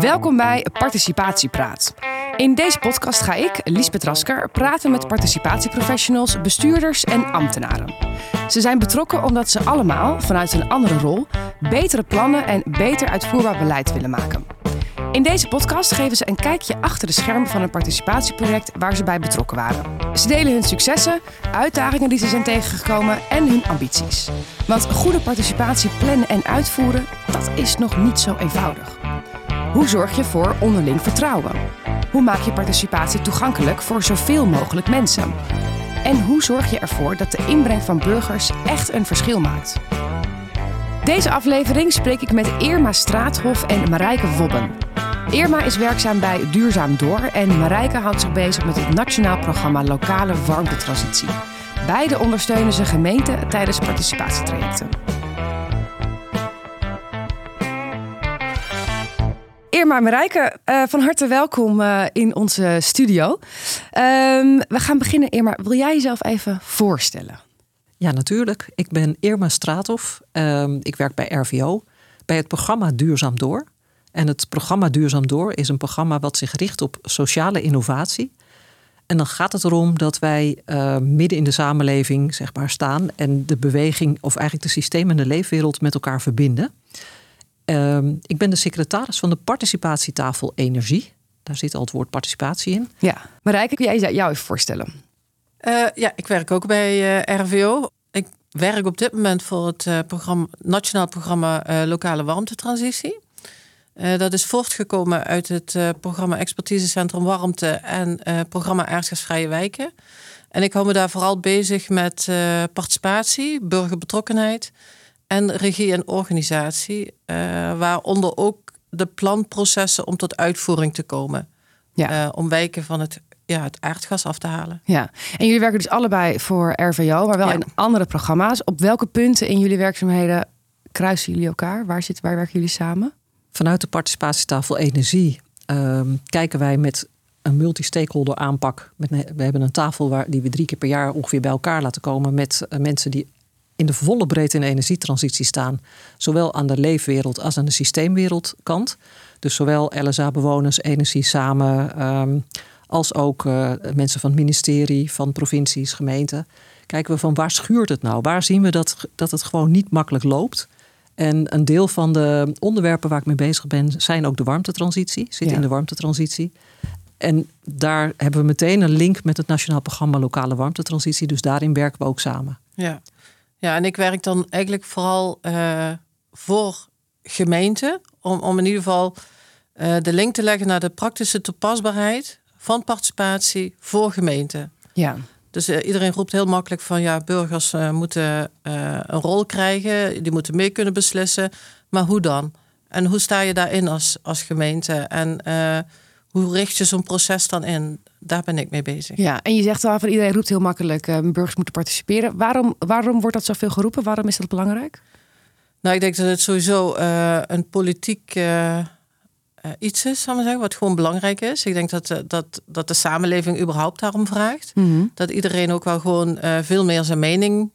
Welkom bij Participatiepraat. In deze podcast ga ik, Liesbeth Rasker, praten met participatieprofessionals, bestuurders en ambtenaren. Ze zijn betrokken omdat ze allemaal, vanuit een andere rol, betere plannen en beter uitvoerbaar beleid willen maken. In deze podcast geven ze een kijkje achter de schermen van een participatieproject waar ze bij betrokken waren. Ze delen hun successen, uitdagingen die ze zijn tegengekomen en hun ambities. Want goede participatie plannen en uitvoeren, dat is nog niet zo eenvoudig. Hoe zorg je voor onderling vertrouwen? Hoe maak je participatie toegankelijk voor zoveel mogelijk mensen? En hoe zorg je ervoor dat de inbreng van burgers echt een verschil maakt? Deze aflevering spreek ik met Irma Straathof en Marijke Wobben. Irma is werkzaam bij Duurzaam Door en Marijke houdt zich bezig met het Nationaal Programma Lokale Warmtetransitie. Beide ondersteunen ze gemeenten tijdens participatietrajecten. Irma Marijke, uh, van harte welkom uh, in onze studio. Um, we gaan beginnen. Irma, wil jij jezelf even voorstellen? Ja, natuurlijk. Ik ben Irma Straathof. Um, ik werk bij RVO, bij het programma Duurzaam Door. En het programma Duurzaam Door is een programma wat zich richt op sociale innovatie. En dan gaat het erom dat wij uh, midden in de samenleving zeg maar, staan en de beweging, of eigenlijk de systemen en de leefwereld met elkaar verbinden. Uh, ik ben de secretaris van de participatietafel Energie. Daar zit al het woord participatie in. Ja, Marijke, kun jij jou even voorstellen? Uh, ja, ik werk ook bij uh, RVO. Ik werk op dit moment voor het uh, programma, Nationaal Programma Lokale Warmtetransitie. Dat is voortgekomen uit het programma Expertisecentrum Warmte en programma Aardgasvrije Wijken. En ik hou me daar vooral bezig met participatie, burgerbetrokkenheid en regie en organisatie, uh, waaronder ook de planprocessen om tot uitvoering te komen. Ja. Uh, om wijken van het, ja, het aardgas af te halen. Ja, en jullie werken dus allebei voor RVO, maar wel in andere programma's. Op welke punten in jullie werkzaamheden kruisen jullie elkaar? Waar, zit, waar werken jullie samen? Vanuit de participatietafel Energie uh, kijken wij met een multi-stakeholder aanpak. we hebben een tafel waar, die we drie keer per jaar ongeveer bij elkaar laten komen met uh, mensen die in de volle breedte in energietransitie staan. Zowel aan de leefwereld als aan de systeemwereldkant. Dus zowel LSA-bewoners, energie samen, um, als ook uh, mensen van het ministerie, van provincies, gemeenten. Kijken we van waar schuurt het nou? Waar zien we dat, dat het gewoon niet makkelijk loopt? En een deel van de onderwerpen waar ik mee bezig ben, zijn ook de warmtetransitie. Zit ja. in de warmtetransitie. En daar hebben we meteen een link met het Nationaal Programma Lokale Warmtetransitie. Dus daarin werken we ook samen. Ja. Ja, en ik werk dan eigenlijk vooral uh, voor gemeenten. Om, om in ieder geval uh, de link te leggen naar de praktische toepasbaarheid van participatie voor gemeenten. Ja. Dus uh, iedereen roept heel makkelijk van ja, burgers moeten een rol krijgen, die moeten mee kunnen beslissen. Maar hoe dan? En hoe sta je daarin als, als gemeente? En hoe richt je zo'n proces dan in? Daar ben ik mee bezig. Ja, en je zegt al van iedereen roept heel makkelijk, burgers moeten participeren. Waarom, waarom wordt dat zoveel geroepen? Waarom is dat belangrijk? Nou, ik denk dat het sowieso een politiek iets is, zal zeggen, wat gewoon belangrijk is. Ik denk dat, dat, dat de samenleving überhaupt daarom vraagt. Mm -hmm. Dat iedereen ook wel gewoon veel meer zijn mening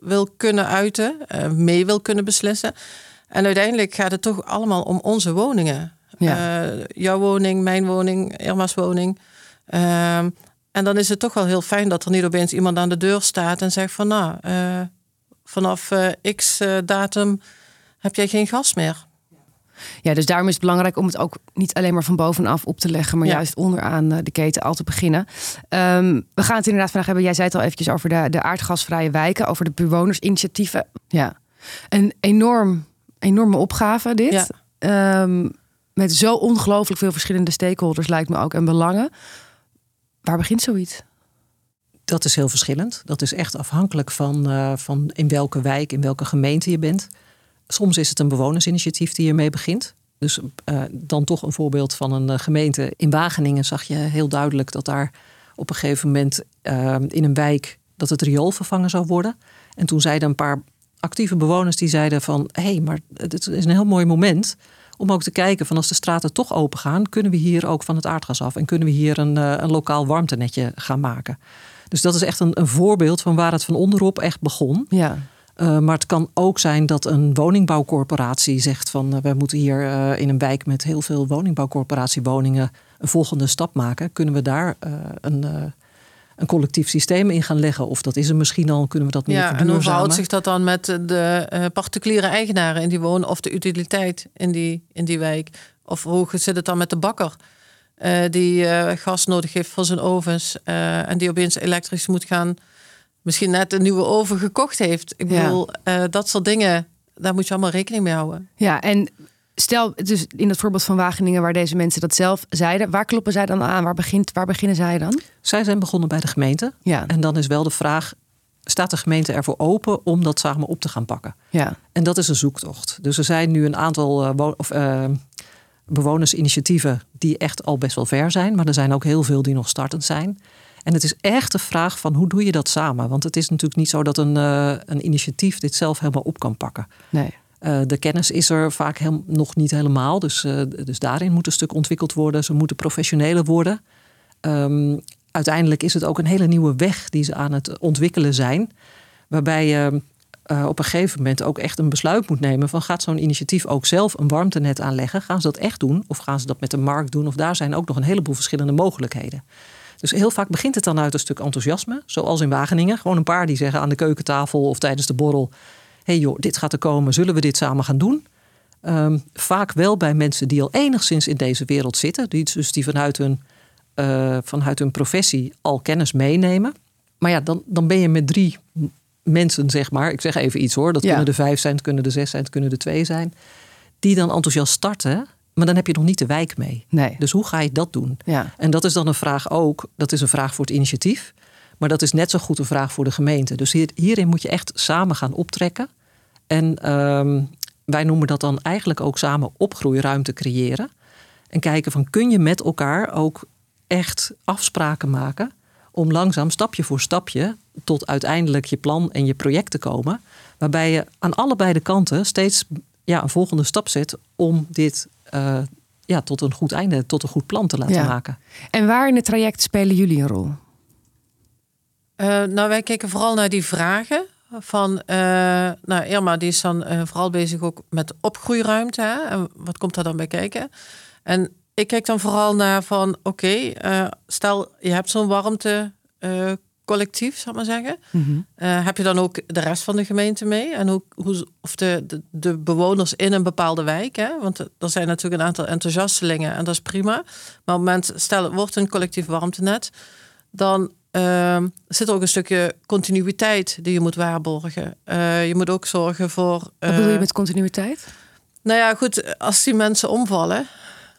wil kunnen uiten, mee wil kunnen beslissen. En uiteindelijk gaat het toch allemaal om onze woningen. Ja. Uh, jouw woning, mijn woning, Irma's woning. Uh, en dan is het toch wel heel fijn dat er niet opeens iemand aan de deur staat en zegt van nou, uh, vanaf x datum heb jij geen gas meer. Ja, dus daarom is het belangrijk om het ook niet alleen maar van bovenaf op te leggen, maar ja. juist onderaan de keten al te beginnen. Um, we gaan het inderdaad vandaag hebben. Jij zei het al eventjes over de, de aardgasvrije wijken, over de bewonersinitiatieven. Ja, een enorm, enorme opgave dit. Ja. Um, met zo ongelooflijk veel verschillende stakeholders lijkt me ook en belangen. Waar begint zoiets? Dat is heel verschillend. Dat is echt afhankelijk van, uh, van in welke wijk, in welke gemeente je bent. Soms is het een bewonersinitiatief die ermee begint. Dus uh, dan toch een voorbeeld van een uh, gemeente. In Wageningen zag je heel duidelijk dat daar op een gegeven moment in een wijk dat het riool vervangen zou worden. En toen zeiden een paar actieve bewoners die zeiden van hé, hey, maar het is een heel mooi moment om ook te kijken van als de straten toch open gaan, kunnen we hier ook van het aardgas af en kunnen we hier een, eh, een lokaal warmtenetje gaan maken. Dus dat is echt een, een voorbeeld van waar het van onderop echt begon. Ja. Uh, maar het kan ook zijn dat een woningbouwcorporatie zegt van uh, we moeten hier uh, in een wijk met heel veel woningbouwcorporatiewoningen een volgende stap maken. Kunnen we daar een, een collectief systeem in gaan leggen? Of dat is er misschien al, kunnen we dat meer ja, En hoe verhoudt zich dat dan met de particuliere eigenaren in die wonen of de utiliteit in die, in die wijk? Of hoe zit het dan met de bakker? die gas nodig heeft voor zijn ovens en die opeens elektrisch moet gaan misschien net een nieuwe oven gekocht heeft. Ik bedoel, uh, dat soort dingen, daar moet je allemaal rekening mee houden. Ja, en stel, dus in het voorbeeld van Wageningen, waar deze mensen dat zelf zeiden, waar kloppen zij dan aan? Waar, begint, waar beginnen zij dan? Zij zijn begonnen bij de gemeente. Ja. En dan is wel de vraag: staat de gemeente ervoor open om dat samen op te gaan pakken? Ja. En dat is een zoektocht. Dus er zijn nu een aantal uh, of, uh, bewonersinitiatieven die echt al best wel ver zijn, maar er zijn ook heel veel die nog startend zijn. En het is echt de vraag van hoe doe je dat samen? Want het is natuurlijk niet zo dat een, uh, een initiatief dit zelf helemaal op kan pakken. Nee. Uh, de kennis is er vaak heel, nog niet helemaal. Dus, uh, dus daarin moet een stuk ontwikkeld worden. Ze moeten professioneler worden. Um, uiteindelijk is het ook een hele nieuwe weg die ze aan het ontwikkelen zijn. Waarbij je op een gegeven moment ook echt een besluit moet nemen van gaat zo'n initiatief ook zelf een warmtenet aanleggen? Gaan ze dat echt doen? Of gaan ze dat met de markt doen? Of daar zijn ook nog een heleboel verschillende mogelijkheden. Dus heel vaak begint het dan uit een stuk enthousiasme. Zoals in Wageningen. Gewoon een paar die zeggen aan de keukentafel of tijdens de borrel: hé hey joh, dit gaat er komen, zullen we dit samen gaan doen? Um, vaak wel bij mensen die al enigszins in deze wereld zitten. Die, dus die vanuit hun, uh, vanuit hun professie al kennis meenemen. Maar ja, dan, dan ben je met drie mensen, zeg maar. Ik zeg even iets hoor. Dat kunnen er vijf zijn, het kunnen er zes zijn, het kunnen er twee zijn. Die dan enthousiast starten. Maar dan heb je nog niet de wijk mee. Nee. Dus hoe ga je dat doen? Ja. En dat is dan een vraag ook, dat is een vraag voor het initiatief. Maar dat is net zo goed een vraag voor de gemeente. Dus hier, hierin moet je echt samen gaan optrekken. En um, wij noemen dat dan eigenlijk ook samen opgroeiruimte creëren. En kijken van kun je met elkaar ook echt afspraken maken om langzaam stapje voor stapje tot uiteindelijk je plan en je project te komen. Waarbij je aan allebei de kanten steeds ja, een volgende stap zet om dit uh, ja, tot een goed einde, tot een goed plan te laten maken. En waar in het traject spelen jullie een rol? Uh, nou, wij kijken vooral naar die vragen. Van, uh, nou, Irma die is dan vooral bezig ook met opgroeiruimte. Hè? En wat komt daar dan bij kijken? En ik kijk dan vooral naar van, oké, okay, stel je hebt zo'n warmte collectief, zal ik maar zeggen. Mhm. Eh, heb je dan ook de rest van de gemeente mee? En hoe, hoe, of de, de, de, bewoners in een bepaalde wijk? Hè? Want er zijn natuurlijk een aantal enthousiastelingen en dat is prima. Maar op het moment, stel het wordt een collectief warmtenet, dan uh, zit er ook een stukje continuïteit die je moet waarborgen. Uh, je moet ook zorgen voor. Wat bedoel je eh, met continuïteit? Nou ja, goed, als die mensen omvallen,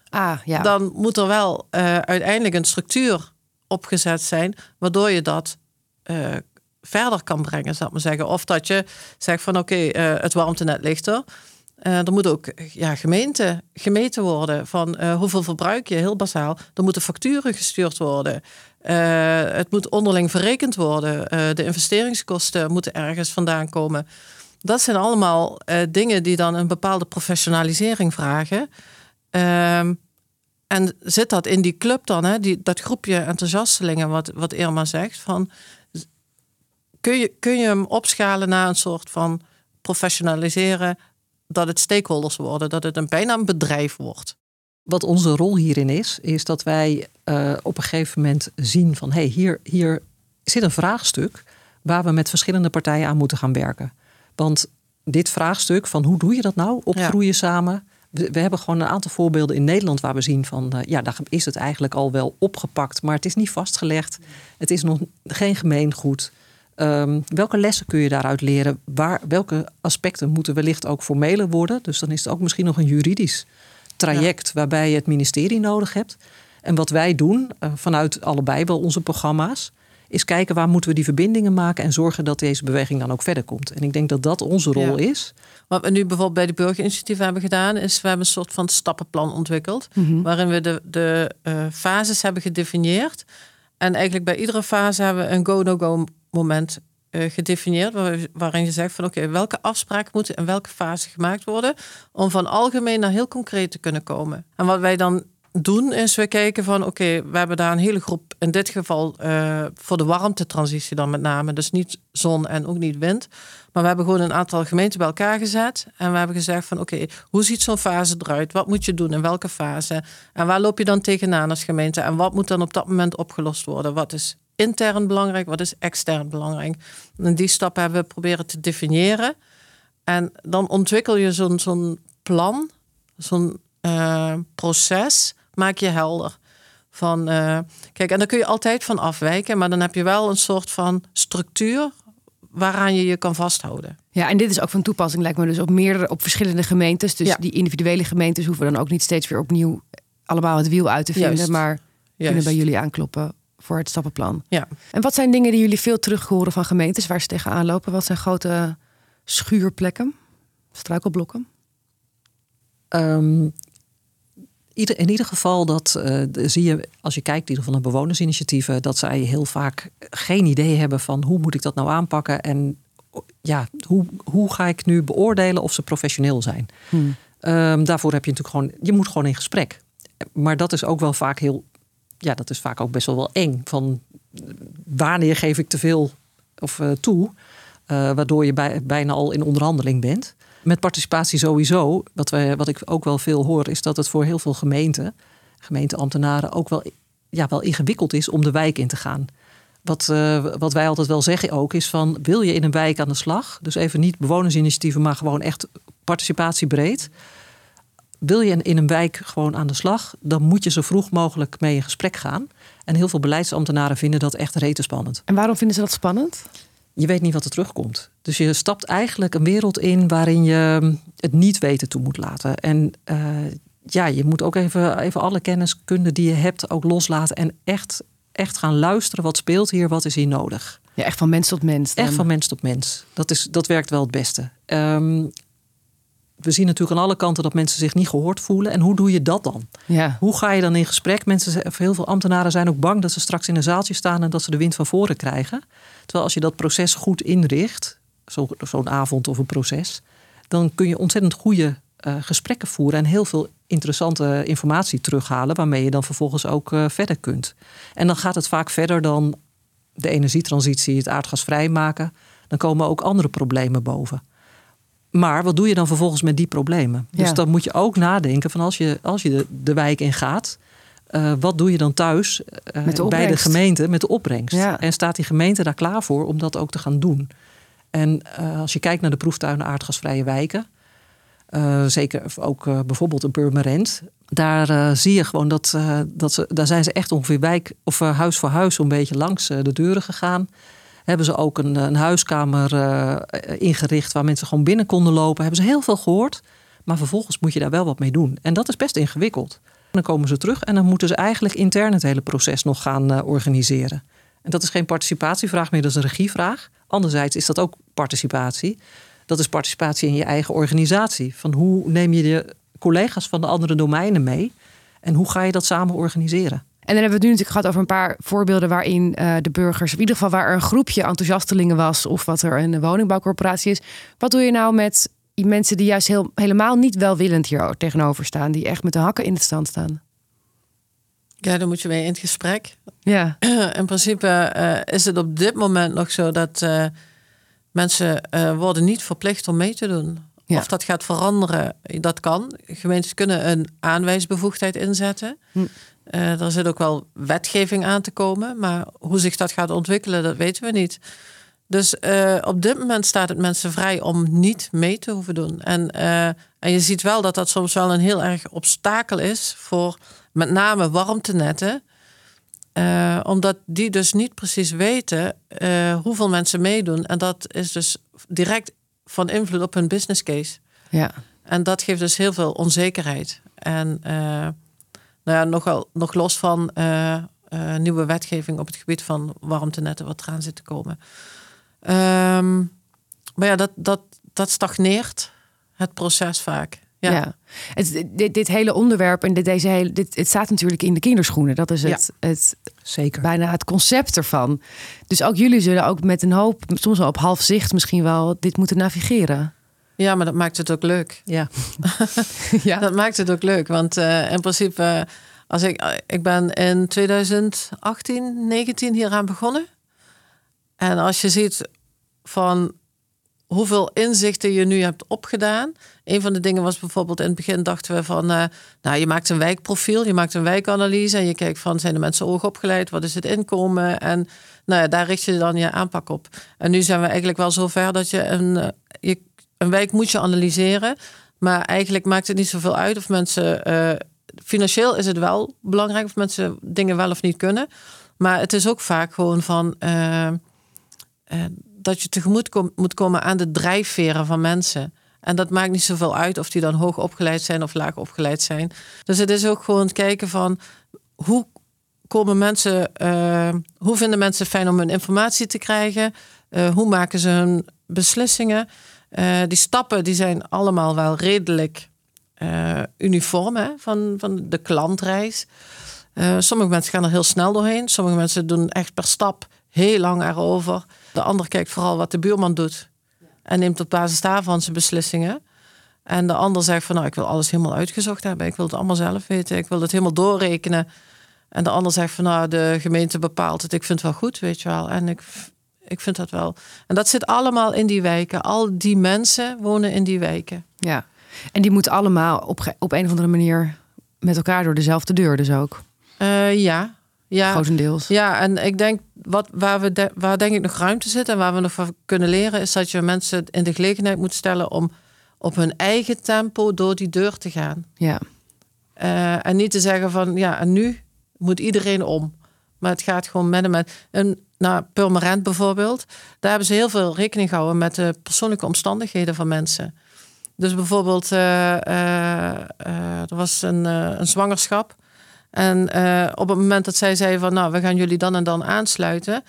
ah, ja. dan moet er wel uiteindelijk een structuur opgezet zijn, waardoor je dat uh, verder kan brengen, zou ik maar zeggen. Of dat je zegt van oké, uh, het warmtenet ligt er. Uh, er moet ook ja, gemeente, gemeten worden van hoeveel verbruik je, heel basaal. Er moeten facturen gestuurd worden. het moet onderling verrekend worden. de investeringskosten moeten ergens vandaan komen. Dat zijn allemaal dingen die dan een bepaalde professionalisering vragen. Ehm, en zit dat in die club dan, hè, die, dat groepje enthousiastelingen, wat, wat Irma zegt, van kun je, kun je hem opschalen naar een soort van professionaliseren, dat het stakeholders worden, dat het een bijna een bedrijf wordt? Wat onze rol hierin is, is dat wij uh, op een gegeven moment zien van hé, hey, hier, hier zit een vraagstuk waar we met verschillende partijen aan moeten gaan werken. Want dit vraagstuk van hoe doe je dat nou? Opgroeien samen, we, hebben gewoon een aantal voorbeelden in Nederland waar we zien van, uh, ja, daar is het eigenlijk al wel opgepakt, maar het is niet vastgelegd. Het is nog geen gemeengoed. Um, welke lessen kun je daaruit leren? Waar, welke aspecten moeten wellicht ook formeler worden? Dus dan is het ook misschien nog een juridisch traject waarbij je het ministerie nodig hebt. En wat wij doen, uh, vanuit allebei wel onze programma's, is kijken waar moeten we die verbindingen maken en zorgen dat deze beweging dan ook verder komt. En ik denk dat dat onze rol is. Wat we nu bijvoorbeeld bij de burgerinitiatief hebben gedaan, is we hebben een soort van stappenplan ontwikkeld, mhm. waarin we de, de uh, fases hebben gedefinieerd. En eigenlijk bij iedere fase hebben we een go-no-go moment uh, gedefinieerd, waarin je zegt van oké, welke afspraken moeten in welke fase gemaakt worden, om van algemeen naar heel concreet te kunnen komen. En wat wij dan doen is we kijken van oké, we hebben daar een hele groep, in dit geval uh, voor de warmtetransitie dan met name, dus niet zon en ook niet wind. Maar we hebben gewoon een aantal gemeenten bij elkaar gezet en we hebben gezegd van oké, hoe ziet zo'n fase eruit? Wat moet je doen in welke fase? En waar loop je dan tegenaan als gemeente? En wat moet dan op dat moment opgelost worden? Wat is intern belangrijk? Wat is extern belangrijk? En die stappen hebben we proberen te definiëren. En dan ontwikkel je zo'n zo'n plan, zo'n uh, proces maak je helder. Van, uh, kijk, en daar kun je altijd van afwijken, maar dan heb je wel een soort van structuur waaraan je je kan vasthouden. Ja, en dit is ook van toepassing, lijkt me dus op meerdere, op verschillende gemeentes. Dus die individuele gemeentes hoeven dan ook niet steeds weer opnieuw allemaal het wiel uit te vinden, maar Juist. kunnen bij jullie aankloppen voor het stappenplan. Ja. En wat zijn dingen die jullie veel terug horen van gemeentes waar ze tegenaan lopen? Wat zijn grote schuurplekken, struikelblokken? Um, in ieder geval, dat uh, zie je als je kijkt in ieder geval naar bewonersinitiatieven, dat zij heel vaak geen idee hebben van hoe moet ik dat nou aanpakken en ja, hoe, hoe ga ik nu beoordelen of ze professioneel zijn. Hmm. Um, daarvoor heb je natuurlijk gewoon, je moet gewoon in gesprek. Maar dat is ook wel vaak heel, ja, dat is vaak ook best wel wel eng. Van wanneer geef ik te veel of uh, toe, uh, waardoor je bij, bijna al in onderhandeling bent. Met participatie sowieso, wat, wij, wat ik ook wel veel hoor, is dat het voor heel veel gemeenten, gemeenteambtenaren, ook wel, ja, wel ingewikkeld is om de wijk in te gaan. Wat, uh, wat wij altijd wel zeggen ook is van wil je in een wijk aan de slag, dus even niet bewonersinitiatieven, maar gewoon echt participatiebreed. Wil je in een wijk gewoon aan de slag, dan moet je zo vroeg mogelijk mee in gesprek gaan. En heel veel beleidsambtenaren vinden dat echt rete spannend. En waarom vinden ze dat spannend? je weet niet wat er terugkomt. Dus je stapt eigenlijk een wereld in waarin je het niet weten toe moet laten. En uh, ja, je moet ook even, even alle kenniskunde die je hebt ook loslaten en echt, echt gaan luisteren. Wat speelt hier? Wat is hier nodig? Ja, echt van mens tot mens. Dan. Echt van mens tot mens. Dat, is, dat werkt wel het beste. Um, we zien natuurlijk aan alle kanten dat mensen zich niet gehoord voelen. En hoe doe je dat dan? Ja. Hoe ga je dan in gesprek? Mensen, heel veel ambtenaren zijn ook bang dat ze straks in een zaaltje staan en dat ze de wind van voren krijgen. Terwijl als je dat proces goed inricht, zo'n avond of een proces, dan kun je ontzettend goede uh, gesprekken voeren en heel veel interessante informatie terughalen, waarmee je dan vervolgens ook uh, verder kunt. En dan gaat het vaak verder dan de energietransitie, het aardgas vrijmaken. Dan komen ook andere problemen boven. Maar wat doe je dan vervolgens met die problemen? Dus dan moet je ook nadenken van als je, als je de, de wijk in gaat. Uh, wat doe je dan thuis uh, bij de gemeente met de opbrengst? En staat die gemeente daar klaar voor om dat ook te gaan doen? En uh, als je kijkt naar de proeftuinen aardgasvrije wijken, zeker ook bijvoorbeeld een Purmerend, daar zie je gewoon dat, dat ze, daar zijn ze echt ongeveer wijk of huis voor huis zo'n beetje langs de deuren gegaan hebben ze ook een, een huiskamer uh, ingericht waar mensen gewoon binnen konden lopen. Hebben ze heel veel gehoord. Maar vervolgens moet je daar wel wat mee doen. En dat is best ingewikkeld. Dan komen ze terug en dan moeten ze eigenlijk intern het hele proces nog gaan uh, organiseren. En dat is geen participatievraag meer, dat is een regievraag. Anderzijds is dat ook participatie. Dat is participatie in je eigen organisatie. Van hoe neem je de collega's van de andere domeinen mee en hoe ga je dat samen organiseren? En dan hebben we het nu natuurlijk gehad over een paar voorbeelden waarin uh, de burgers, in ieder geval waar er een groepje enthousiastelingen was of wat er een woningbouwcorporatie is. Wat doe je nou met mensen die juist heel, helemaal niet welwillend hier tegenover staan, die echt met de hakken in het stand staan? Ja, dan moet je mee in het gesprek. Ja. In principe uh, is het op dit moment nog zo dat uh, mensen worden niet verplicht om mee te doen. Ja. Of dat gaat veranderen, dat kan. Gemeentes kunnen een aanwijsbevoegdheid inzetten. Hm. Uh, er zit ook wel wetgeving aan te komen, maar hoe zich dat gaat ontwikkelen, dat weten we niet. Dus uh, op dit moment staat het mensen vrij om niet mee te hoeven doen. En, uh, en je ziet wel dat dat soms wel een heel erg obstakel is voor met name warmtenetten. omdat die dus niet precies weten hoeveel mensen meedoen. En dat is dus direct van invloed op hun business case. Ja. En dat geeft dus heel veel onzekerheid. En nou ja, nogal, nog los van uh, uh, nieuwe wetgeving op het gebied van warmtenetten wat eraan zit te komen. Um, maar ja, dat, dat, dat stagneert het proces vaak. Ja. ja. Het, dit, dit, hele onderwerp en dit, deze hele, dit, het staat natuurlijk in de kinderschoenen. Dat is het, ja. het Zeker. bijna het concept ervan. Dus ook jullie zullen ook met een hoop, soms wel op half zicht misschien wel dit moeten navigeren. Ja, maar dat maakt het ook leuk. Ja, ja. dat maakt het ook leuk. Want uh, in principe, Als ik, ik ben in 2018, 19 hieraan begonnen. En als je ziet van hoeveel inzichten je nu hebt opgedaan. Een van de dingen was bijvoorbeeld in het begin dachten we van, uh, nou je maakt een wijkprofiel, je maakt een wijkanalyse en je kijkt van zijn de mensen hoog opgeleid, wat is het inkomen en nou ja, daar richt je dan je aanpak op. En nu zijn we eigenlijk wel zover dat je een, eh, je, een wijk moet je analyseren, maar eigenlijk maakt het niet zoveel uit of mensen, uh, financieel is het wel belangrijk of mensen dingen wel of niet kunnen, maar het is ook vaak gewoon van dat je tegemoet moet komen aan de drijfveren van mensen. En dat maakt niet zoveel uit of die dan hoog opgeleid zijn of laag opgeleid zijn. Dus het is ook gewoon het kijken van hoe komen mensen, hoe vinden mensen fijn om hun informatie te krijgen? Hoe maken ze hun beslissingen? Uh, die stappen die zijn allemaal wel redelijk uniform hè, van, van de klantreis. sommige mensen gaan er heel snel doorheen. Sommige mensen doen echt per stap heel lang erover. De ander kijkt vooral wat de buurman doet. En neemt op basis daarvan zijn beslissingen. En de ander zegt van nou, ik wil alles helemaal uitgezocht hebben. Ik wil het allemaal zelf weten. Ik wil het helemaal doorrekenen. En de ander zegt van nou, de gemeente bepaalt het. Ik vind het wel goed, weet je wel. En ik, ik vind dat wel. En dat zit allemaal in die wijken. Al die mensen wonen in die wijken. Ja. En die moeten allemaal op, op een of andere manier met elkaar door dezelfde deur dus ook. Uh, ja, ja, grotendeels. Ja, en ik denk wat, waar, we waar denk ik nog ruimte zit en waar we nog van kunnen leren, is dat je mensen in de gelegenheid moet stellen om op hun eigen tempo door die deur te gaan. Ja. Uh, en niet te zeggen van ja, en nu moet iedereen om. Maar het gaat gewoon met en met. En nou, Purmerend bijvoorbeeld, daar hebben ze heel veel rekening gehouden met de persoonlijke omstandigheden van mensen. Dus bijvoorbeeld, uh, uh, er was een, een zwangerschap. En op het moment dat zij zei van nou, we gaan jullie dan en dan aansluiten.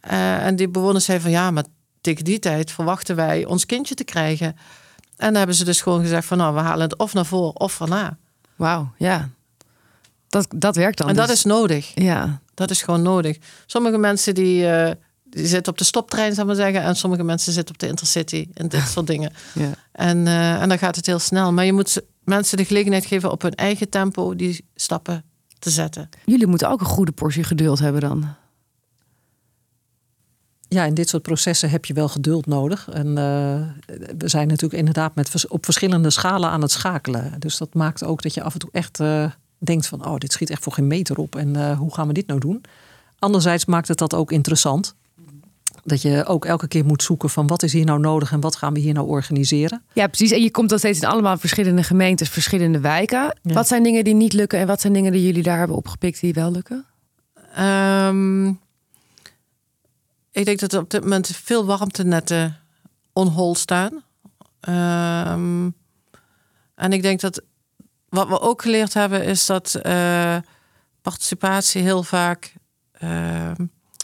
En die bewoners zei van ja, maar tegen die tijd verwachten wij ons kindje te krijgen. En dan hebben ze dus gewoon gezegd van nou, we halen het of naar voren of erna. Wauw, ja. Dat, dat werkt dan. En dat dus. is nodig. Ja. Dat is gewoon nodig. Sommige mensen die, uh, die zitten op de stoptrein, zou maar zeggen. En sommige mensen zitten op de intercity en dit soort dingen. Ja. En, en dan gaat het heel snel. Maar je moet mensen de gelegenheid geven op hun eigen tempo die stappen te zetten. Jullie moeten ook een goede portie geduld hebben dan. Ja, in dit soort processen heb je wel geduld nodig. En uh, we zijn natuurlijk inderdaad met, op verschillende schalen aan het schakelen. Dus dat maakt ook dat je af en toe echt uh, denkt van... oh, dit schiet echt voor geen meter op en uh, hoe gaan we dit nou doen? Anderzijds maakt het dat ook interessant. Dat je ook elke keer moet zoeken van wat is hier nou nodig en wat gaan we hier nou organiseren. Ja, precies. En je komt dan steeds in allemaal verschillende gemeentes, verschillende wijken. Wat zijn dingen die niet lukken en wat zijn dingen die jullie daar hebben opgepikt die wel lukken? Um, ik denk dat er op dit moment veel warmtenetten on hold staan. Um, en ik denk dat wat we ook geleerd hebben is dat uh, participatie heel vaak uh,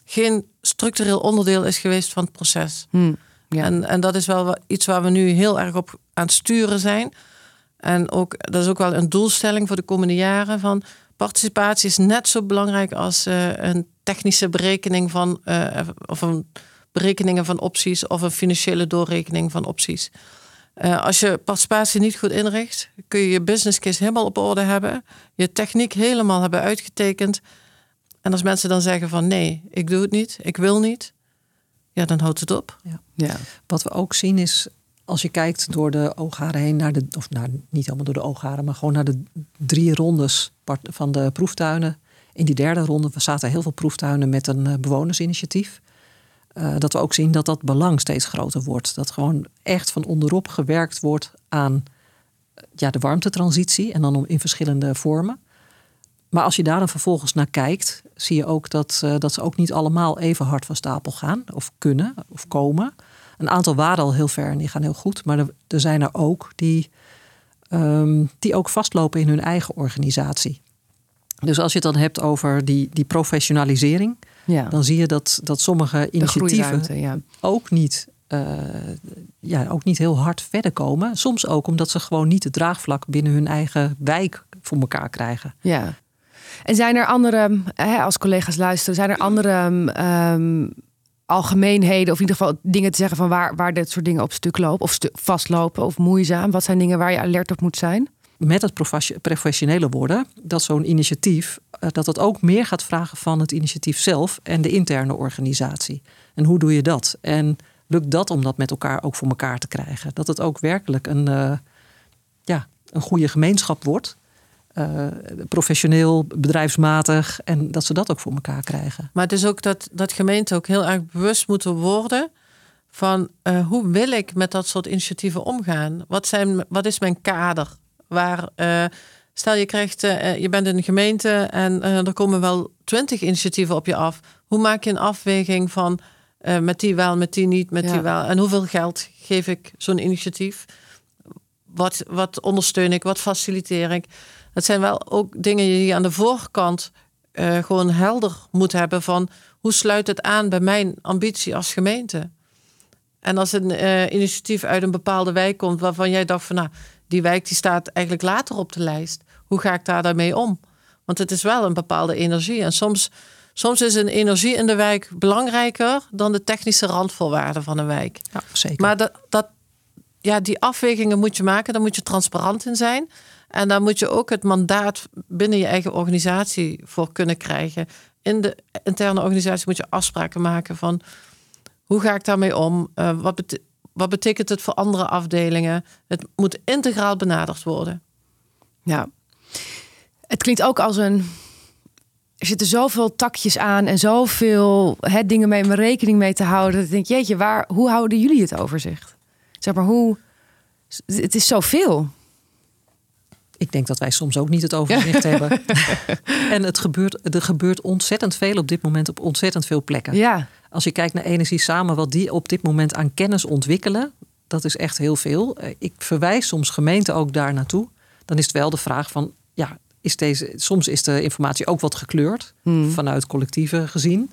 geen structureel onderdeel is geweest van het proces. Hmm, ja. en, en dat is wel iets waar we nu heel erg op aan het sturen zijn. En ook, dat is ook wel een doelstelling voor de komende jaren. Van participatie is net zo belangrijk als uh, een technische berekening van uh, of een berekeningen van opties of een financiële doorrekening van opties. Uh, als je participatie niet goed inricht, kun je je business case helemaal op orde hebben, je techniek helemaal hebben uitgetekend en als mensen dan zeggen van nee, ik doe het niet, ik wil niet, ja, dan houdt het op. Ja. ja. Wat we ook zien is, als je kijkt door de oogharen heen naar de, of nou, niet allemaal door de oogharen, maar gewoon naar de drie rondes van de proeftuinen. In die derde ronde zaten heel veel proeftuinen met een eh, bewonersinitiatief. Uh, dat we ook zien dat dat belang steeds groter wordt. Dat gewoon echt van onderop gewerkt wordt aan ja, de warmtetransitie en dan in verschillende vormen. Maar als je daar dan vervolgens naar kijkt, zie je ook dat, uh, dat ze ook niet allemaal even hard van stapel gaan, of kunnen, of komen. Een aantal waren al heel ver en die gaan heel goed, maar er, zijn er ook die, um, die ook vastlopen in hun eigen organisatie. Dus als je het dan hebt over die, die professionalisering, ja. dan zie je dat, dat sommige initiatieven ja. ook, niet, uh, ja, ook niet heel hard verder komen. Soms ook omdat ze gewoon niet het draagvlak binnen hun eigen wijk voor elkaar krijgen. Ja. En zijn er andere, hè, als collega's luisteren, zijn er andere um, algemeenheden, of in ieder geval dingen te zeggen van waar, waar dit soort dingen op stuk lopen, of stu vastlopen, of moeizaam? Wat zijn dingen waar je alert op moet zijn? Met het professionele worden, dat zo'n initiatief, uh, dat het ook meer gaat vragen van het initiatief zelf en de interne organisatie. En hoe doe je dat? En lukt dat om dat met elkaar ook voor elkaar te krijgen? Dat het ook werkelijk een, uh, ja, een goede gemeenschap wordt. Uh, professioneel, bedrijfsmatig en dat ze dat ook voor elkaar krijgen. Maar het is ook dat, dat gemeenten ook heel erg bewust moeten worden van hoe wil ik met dat soort initiatieven omgaan? Wat, zijn, wat is mijn kader? Waar, uh, stel je krijgt, je bent in een gemeente en er komen wel twintig initiatieven op je af. Hoe maak je een afweging van met die wel, met die niet, met ja. die wel? En hoeveel geld geef ik zo'n initiatief? Wat, wat ondersteun ik? Wat faciliteer ik? Het zijn wel ook dingen die je aan de voorkant gewoon helder moet hebben van hoe sluit het aan bij mijn ambitie als gemeente. En als een uh, initiatief uit een bepaalde wijk komt waarvan jij dacht van nou, die wijk die staat eigenlijk later op de lijst. Hoe ga ik daar daarmee om? Want het is wel een bepaalde energie. En soms, soms is een energie in de wijk belangrijker dan de technische randvoorwaarden van een wijk. Ja, zeker. Maar dat, dat, ja, die afwegingen moet je maken, daar moet je transparant in zijn. En daar moet je ook het mandaat binnen je eigen organisatie voor kunnen krijgen. In de interne organisatie moet je afspraken maken van hoe ga ik daarmee om? Uh, wat, wat betekent het voor andere afdelingen? Het moet integraal benaderd worden. Ja, het klinkt ook als een. Er zitten zoveel takjes aan en zoveel hè, dingen mee om rekening mee te houden. Dat ik denk, jeetje, waar, hoe houden jullie het overzicht? Zeg maar, hoe. Het is zoveel. Ik denk dat wij soms ook niet het overzicht hebben. en het gebeurt, er gebeurt ontzettend veel op dit moment op ontzettend veel plekken. Ja. Als je kijkt naar Energie Samen, wat die op dit moment aan kennis ontwikkelen, dat is echt heel veel. Eh, ik verwijs soms gemeenten ook daar naartoe. Dan is het wel de vraag van, ja, is deze, soms is de informatie ook wat gekleurd hmm. vanuit collectieven gezien.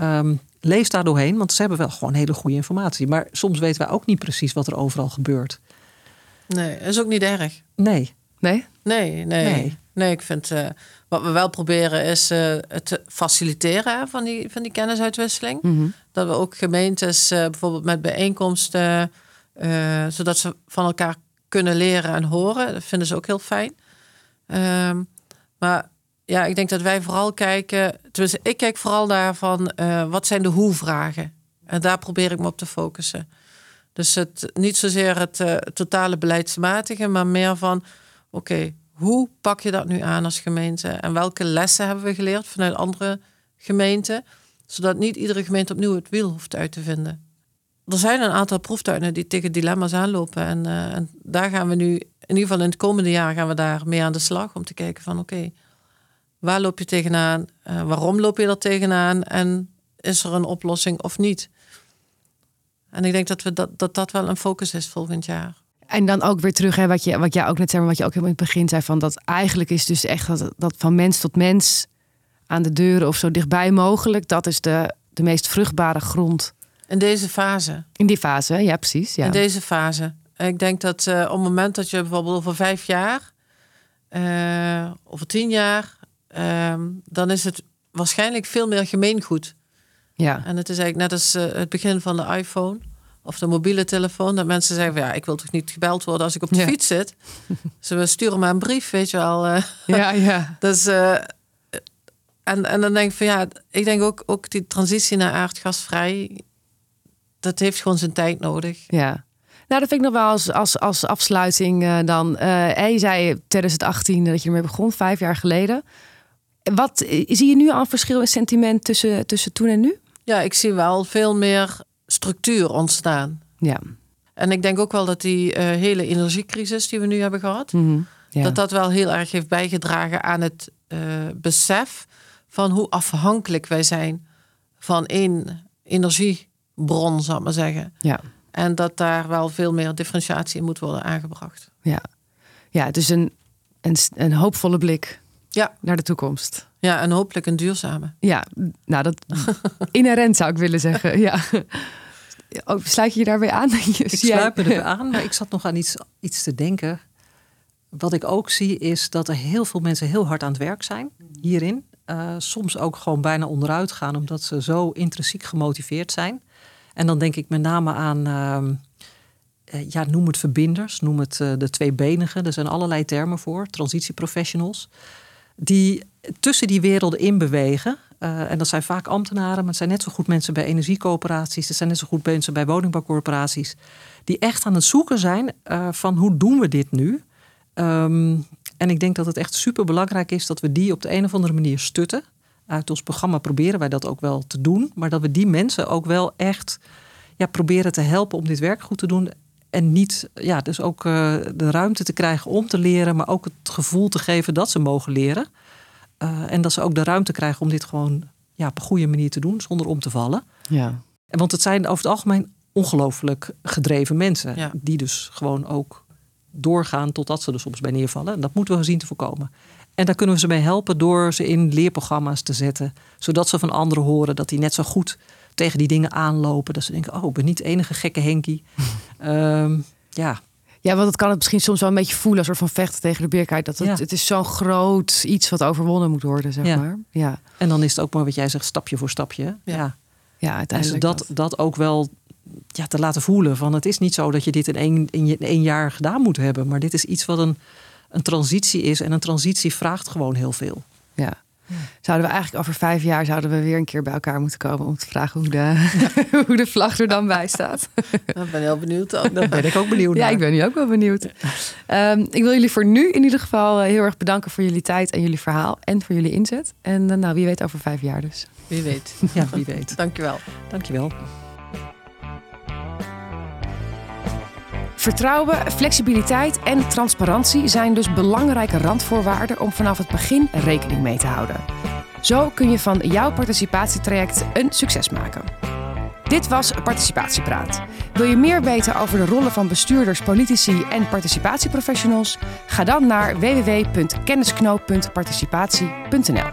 Um, lees daar doorheen, want ze hebben wel gewoon hele goede informatie. Maar soms weten wij ook niet precies wat er overal gebeurt. Nee, dat is ook niet erg. Nee. Nee? Nee, nee. Nee, ik vind uh, wat we wel proberen is uh, het faciliteren van, die, van die kennisuitwisseling. Mm -hmm. Dat we ook gemeentes uh, bijvoorbeeld met bijeenkomsten, zodat ze van elkaar kunnen leren en horen. Dat vinden ze ook heel fijn. Um, maar ja, ik denk dat wij vooral kijken. Ik kijk vooral naar van wat zijn de hoe-vragen. En daar probeer ik me op te focussen. Dus het, niet zozeer het totale beleidsmatige, maar meer van oké, hoe pak je dat nu aan als gemeente? En welke lessen hebben we geleerd vanuit andere gemeenten? Zodat niet iedere gemeente opnieuw het wiel hoeft uit te vinden. Er zijn een aantal proeftuinen die tegen dilemma's aanlopen. En, en daar gaan we nu, in ieder geval in het komende jaar, gaan we daar mee aan de slag. Om te kijken van oké, waar loop je tegenaan? Uh, waarom loop je er tegenaan? En is er een oplossing of niet? En ik denk dat we dat, dat, dat wel een focus is volgend jaar. En dan ook weer terug, hè, wat, je, wat jij ook net zei, maar wat je ook helemaal in het begin zei, van dat eigenlijk is dus echt dat, dat van mens tot mens aan de deuren of zo dichtbij mogelijk, dat is de, de meest vruchtbare grond. In deze fase. In die fase, ja, precies. Ja. In deze fase. Ik denk dat uh, op het moment dat je bijvoorbeeld over vijf jaar, uh, over tien jaar, uh, dan is het waarschijnlijk veel meer gemeengoed. Ja. En het is eigenlijk net als uh, het begin van de iPhone of de mobiele telefoon. Dat mensen zeggen, ja, ik wil toch niet gebeld worden als ik op de fiets zit. Ze sturen maar een brief, weet je wel. Eh. Ja, ja. dus, uh, en, en dan denk ik van ja, ik denk ook, ook die transitie naar aardgasvrij, dat heeft gewoon zijn tijd nodig. Ja. Nou, dat vind ik nog wel als, als, als afsluiting uh, dan. Uh, je zei 2018 dat je ermee begon, vijf jaar geleden. Wat zie je nu al verschil in sentiment tussen, tussen toen en nu? Ja, ik zie wel veel meer structuur ontstaan. Ja. En ik denk ook wel dat die uh, hele energiecrisis die we nu hebben gehad, mm -hmm. ja. dat dat wel heel erg heeft bijgedragen aan het uh, besef van hoe afhankelijk wij zijn van één energiebron, zal ik maar zeggen. Ja. En dat daar wel veel meer differentiatie in moet worden aangebracht. Ja, ja dus een, een, een hoopvolle blik ja. naar de toekomst. Ja, en hopelijk een duurzame. Ja, nou dat inherent zou ik willen zeggen. Ja. Oh, sluit je je daarbij aan? ik sluit me erbij aan, maar ik zat nog aan iets, iets te denken. Wat ik ook zie is dat er heel veel mensen heel hard aan het werk zijn hierin. Uh, soms ook gewoon bijna onderuit gaan omdat ze zo intrinsiek gemotiveerd zijn. En dan denk ik met name aan uh, eh, ja, noem het verbinders, noem het uh, de tweebenigen. Er zijn allerlei termen voor, transitieprofessionals. Die tussen die werelden in bewegen. Uh, en dat zijn vaak ambtenaren, maar het zijn net zo goed mensen bij energiecoöperaties. Het zijn net zo goed mensen bij woningbouwcorporaties. Die echt aan het zoeken zijn van hoe doen we dit nu? Um, en ik denk dat het echt super belangrijk is dat we die op de een of andere manier stutten. Uit ons programma proberen wij dat ook wel te doen. Maar dat we die mensen ook wel echt ja, proberen te helpen om dit werk goed te doen. En niet, ja, dus ook uh, de ruimte te krijgen om te leren, maar ook het gevoel te geven dat ze mogen leren. Uh, en dat ze ook de ruimte krijgen om dit gewoon ja, op een goede manier te doen, zonder om te vallen. Ja. Want het zijn over het algemeen ongelooflijk gedreven mensen. Ja. Die dus gewoon ook doorgaan totdat ze er soms bij neervallen. En dat moeten we zien te voorkomen. En daar kunnen we ze mee helpen door ze in leerprogramma's te zetten. Zodat ze van anderen horen dat die net zo goed tegen die dingen aanlopen. Dat ze denken, oh, ik ben niet de enige gekke Henkie. um, ja. Ja, want het kan het misschien soms wel een beetje voelen als er van vechten tegen de beerkheid. Dat het, ja. het is zo'n groot iets wat overwonnen moet worden, zeg ja. maar. Ja. En dan is het ook maar wat jij zegt, stapje voor stapje. Ja, ja. uiteindelijk. En dat, dat ook wel ja, te laten voelen. Van het is niet zo dat je dit in één, in één jaar gedaan moet hebben. Maar dit is iets wat een, een transitie is. En een transitie vraagt gewoon heel veel. Ja. Zouden we eigenlijk over vijf jaar zouden we weer een keer bij elkaar moeten komen om te vragen hoe de, hoe de vlag er dan bij staat. Ik ben heel benieuwd. Dan ben ik ook benieuwd. Ja, ik ben nu ook wel benieuwd. Um, ik wil jullie voor nu in ieder geval heel erg bedanken voor jullie tijd en jullie verhaal en voor jullie inzet. En uh, nou, wie weet over vijf jaar dus. Wie weet. Ja, wie weet. Dankjewel. Dankjewel. Vertrouwen, flexibiliteit en transparantie zijn dus belangrijke randvoorwaarden om vanaf het begin rekening mee te houden. Zo kun je van jouw participatietraject een succes maken. Dit was Participatiepraat. Wil je meer weten over de rollen van bestuurders, politici en participatieprofessionals? Ga dan naar www.kennisknoop.participatie.nl.